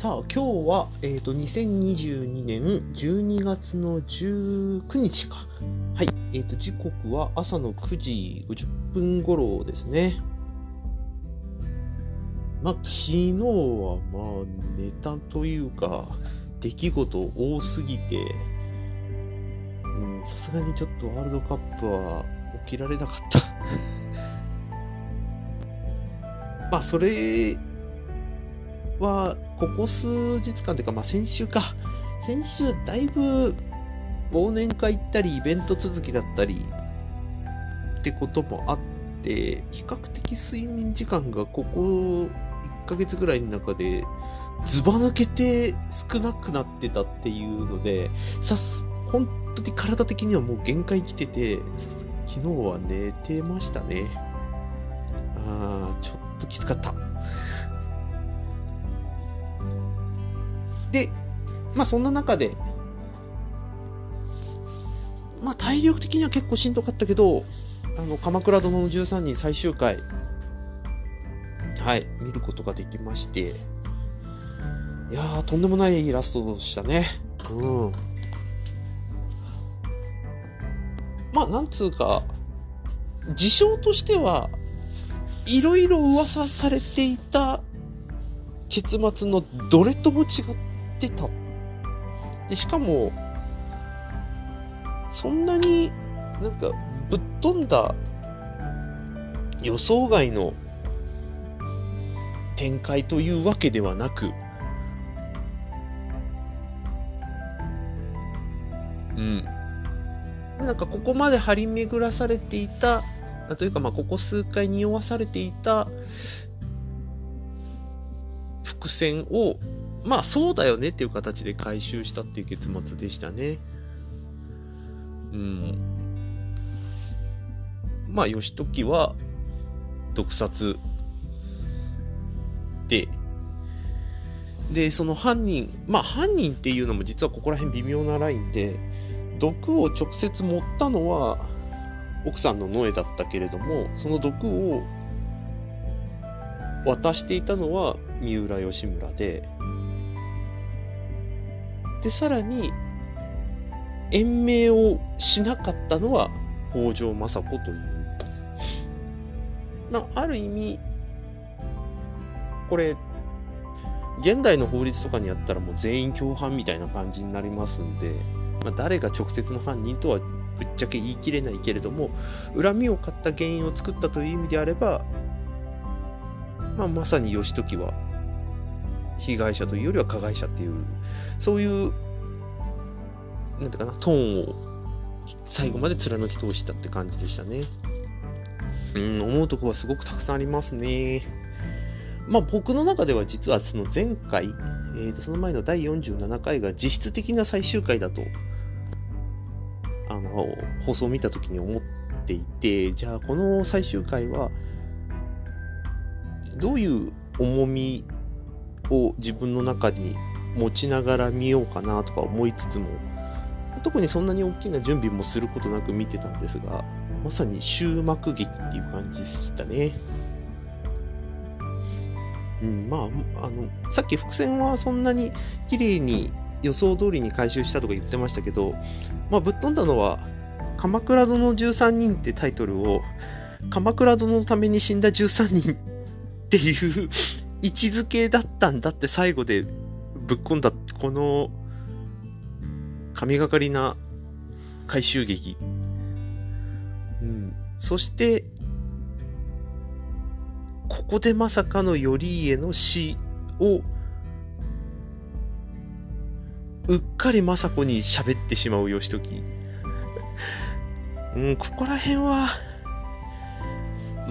さあ今日は、えーと、2022年12月の19日か。はい。えーと時刻は朝の9時50分頃ですね。まあ昨日はまあネタというか出来事多すぎてさすがにちょっとワールドカップは起きられなかった。まあそれはここ数日間というかまあ先週か。先週だいぶ忘年会行ったりイベント続きだったりってこともあって比較的睡眠時間がここ1ヶ月ぐらいの中でずば抜けて少なくなってたっていうのでさす本当に体的にはもう限界来てて昨日は寝てましたね。あー。ときつかった。でまあそんな中でまあ体力的には結構しんどかったけどあの鎌倉殿の13人最終回はい。見ることができましていやーとんでもないラストでしたね。うん。まあなんつうか事象としてはいろいろ噂されていた結末のどれとも違ってた。でしかもそんなになんかぶっ飛んだ予想外の展開というわけではなくうん。なんかここまで張り巡らされていたというかまあここ数回匂わされていた伏線をまあそうだよねっていう形で回収したっていう結末でしたね。うん。まあ義時は毒殺ででその犯人まあ犯人っていうのも実はここら辺微妙なラインで毒を直接持ったのは奥さんのノエだったけれどもその毒を渡していたのは三浦義村ででさらに延命をしなかったのは北条政子という。まあある意味これ現代の法律とかにやったらもう全員共犯みたいな感じになりますんでまあ、誰が直接の犯人とはぶっちゃけ言い切れないけれども恨みを買った原因を作ったという意味であれば、まあ、まさに義時は被害者というよりは加害者っていうそういうなんていうかなトーンを最後まで貫き通したって感じでしたね。うん思うとこはすごくたくさんありますね。まあ僕の中では実はその前回、えー、とその前の第47回が実質的な最終回だとあの放送を見た時に思っていてじゃあこの最終回はどういう重みを自分の中に持ちながら見ようかなとか思いつつも特にそんなに大きな準備もすることなく見てたんですがまさに終幕劇っていう感じでしたね。うん、まああのさっき伏線はそんなに綺麗に予想通りに回収したとか言ってましたけど、まあ、ぶっ飛んだのは「鎌倉殿の13人」ってタイトルを「鎌倉殿のために死んだ13人」っていう位置づけだったんだって最後でぶっ込んだこの神がかりな回収劇。うん、そしてここでまさかの頼家の死をうっかり政子に喋ってしまう義時うんここら辺は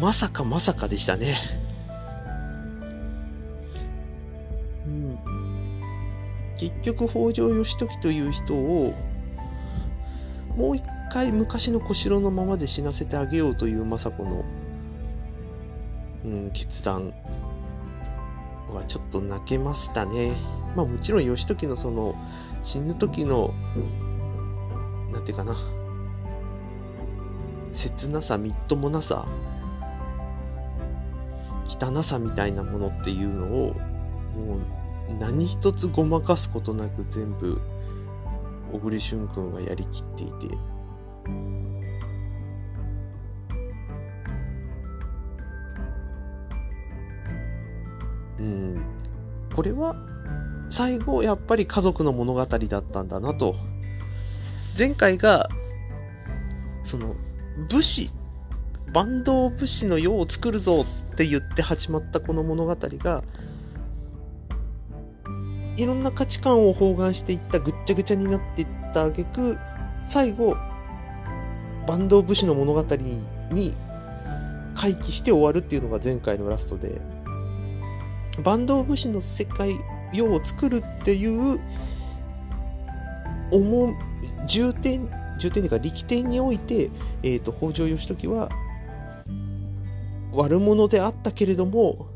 まさかまさかでしたね。うん。結局北条義時という人をもう一回昔の小城のままで死なせてあげようという政子の、うん、決断はちょっと泣けましたね。まあもちろん義時のその死ぬ時のなんていうかな切なさみっともなさ汚さみたいなものっていうのをもう何一つごまかすことなく全部小栗旬君がやりきっていて。うん。これは最後やっぱり家族の物語だったんだなと。前回がその武士坂東武士の世を作るぞって言って始まったこの物語がいろんな価値観を包含していったぐっちゃぐちゃになっていった挙句最後坂東武士の物語に回帰して終わるっていうのが前回のラストで。坂東武士の世界世を作るっていう重重点重点というか力点において、えーと、北条義時は悪者であったけれども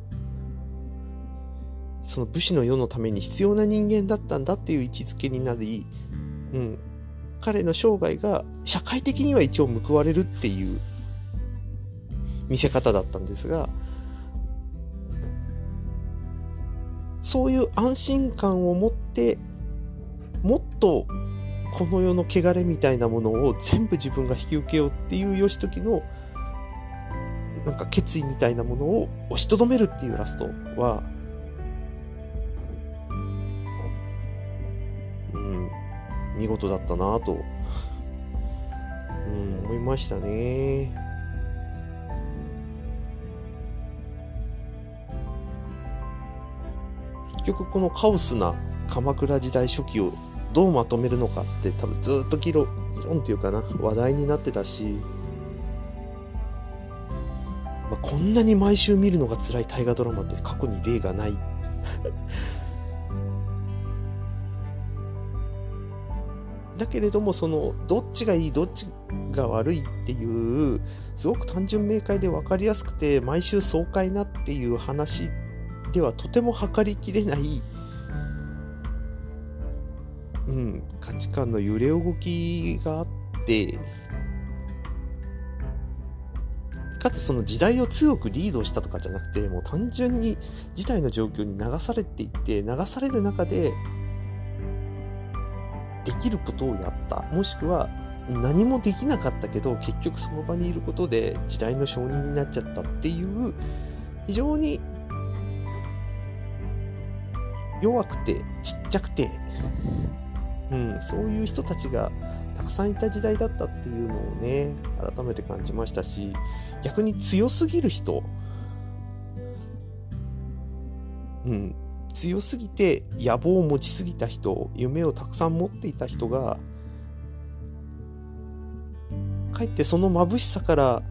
その武士の世のために必要な人間だったんだっていう位置づけになり、うん、彼の生涯が社会的には一応報われるっていう見せ方だったんですがそういう安心感を持ってもっとこの世の汚れみたいなものを全部自分が引き受けようっていう義時のなんか決意みたいなものを押しとどめるっていうラストは、うん、見事だったなと、うん、思いましたね。局このカオスな鎌倉時代初期をどうまとめるのかって多分ずっと議論議論っていうかな話題になってたし、まあ、こんなに毎週見るのが辛い大河ドラマって過去に例がない。だけれどもそのどっちがいいどっちが悪いっていうすごく単純明快で分かりやすくて毎週爽快なっていう話ではとても測りきれないうん、価値観の揺れ動きがあってかつその時代を強くリードしたとかじゃなくてもう単純に事態の状況に流されていって流される中でできることをやった。もしくは何もできなかったけど結局その場にいることで時代の承認になっちゃったっていう非常に弱くてちっちゃくてうん、そういう人たちがたくさんいた時代だったっていうのをね改めて感じましたし逆に強すぎる人、うん、強すぎて野望を持ちすぎた人夢をたくさん持っていた人がかえってその眩しさから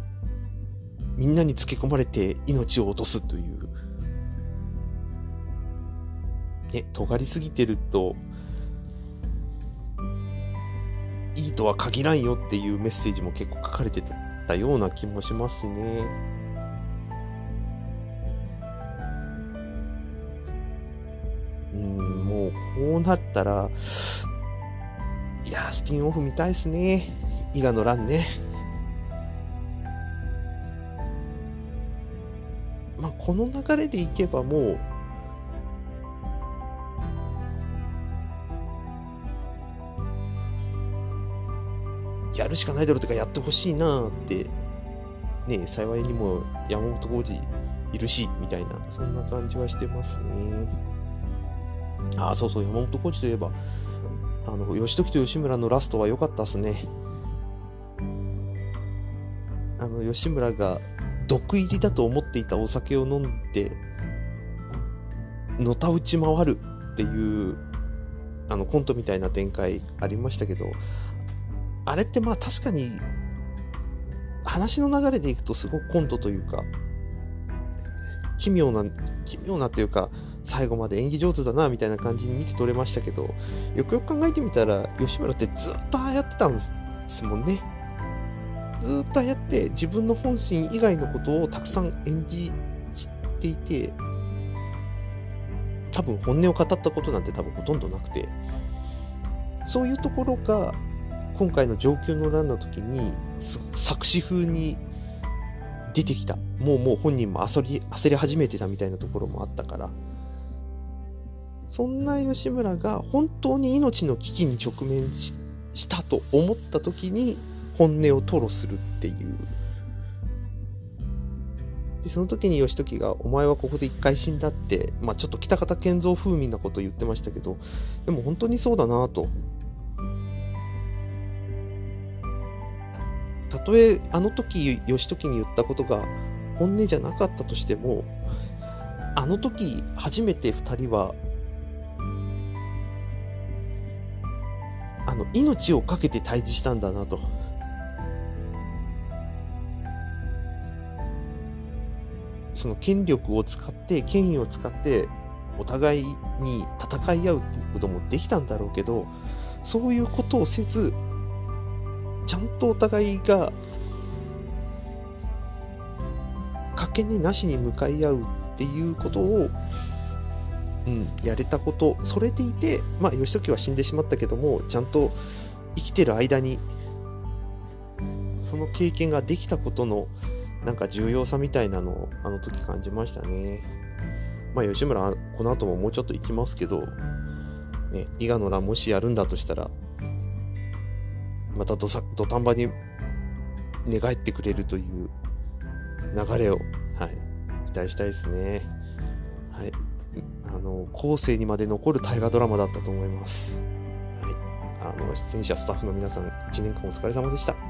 みんなにつけ込まれて命を落とすという。ね、尖りすぎてるといいとは限らんよっていうメッセージも結構書かれてたような気もしますしね。うん、もうこうなったら、いやスピンオフ見たいですね。伊賀の乱ね。まあ、この流れでいけばもう、やるしかないだろうとかやってほしいなってね幸いにも山本浩二いるしみたいなそんな感じはしてますね。ああそうそう山本浩二といえばあの義時と吉村のラストは良かったっすね。あの吉村が毒入りだと思っていたお酒を飲んでのたうち回るっていうあのコントみたいな展開ありましたけどあれってまあ確かに話の流れでいくとすごくコントというか奇妙な奇妙なっていうか最後まで演技上手だなみたいな感じに見て取れましたけどよくよく考えてみたら吉村ってずっとああやってたんですもんね。ずっとああやって自分の本心以外のことをたくさん演じていて多分本音を語ったことなんて多分ほとんどなくて。そういうところが今回の上級の乱の時に作詞風に出てきたもうもう本人も焦り焦り始めてたみたいなところもあったからそんな吉村が本当に命の危機に直面したと思った時に本音を吐露するっていうでその時に義時が「お前はここで一回死んだ」って、まあ、ちょっと北方健三風味なこと言ってましたけどでも本当にそうだなと。たとえあの時義時に言ったことが本音じゃなかったとしてもあの時初めて2人はあの命を懸けて対峙したんだなと。その権力を使って権威を使ってお互いに戦い合うっていうこともできたんだろうけどそういうことをせずちゃんとお互いが賭けになしに向かい合うっていうことを、うん、やれたことそれでいてまあ義時は死んでしまったけどもちゃんと生きてる間にその経験ができたことのなんか重要さみたいなのをあの時感じましたね。まあ吉村この後ももうちょっと行きますけど、ね、伊賀の乱もしやるんだとしたらまた土壇場に寝返ってくれるという流れを、はい、期待したいですね。はい、あの後世にまで残る大河ドラマだったと思います。はい、あの出演者スタッフの皆さん1年間お疲れ様でした。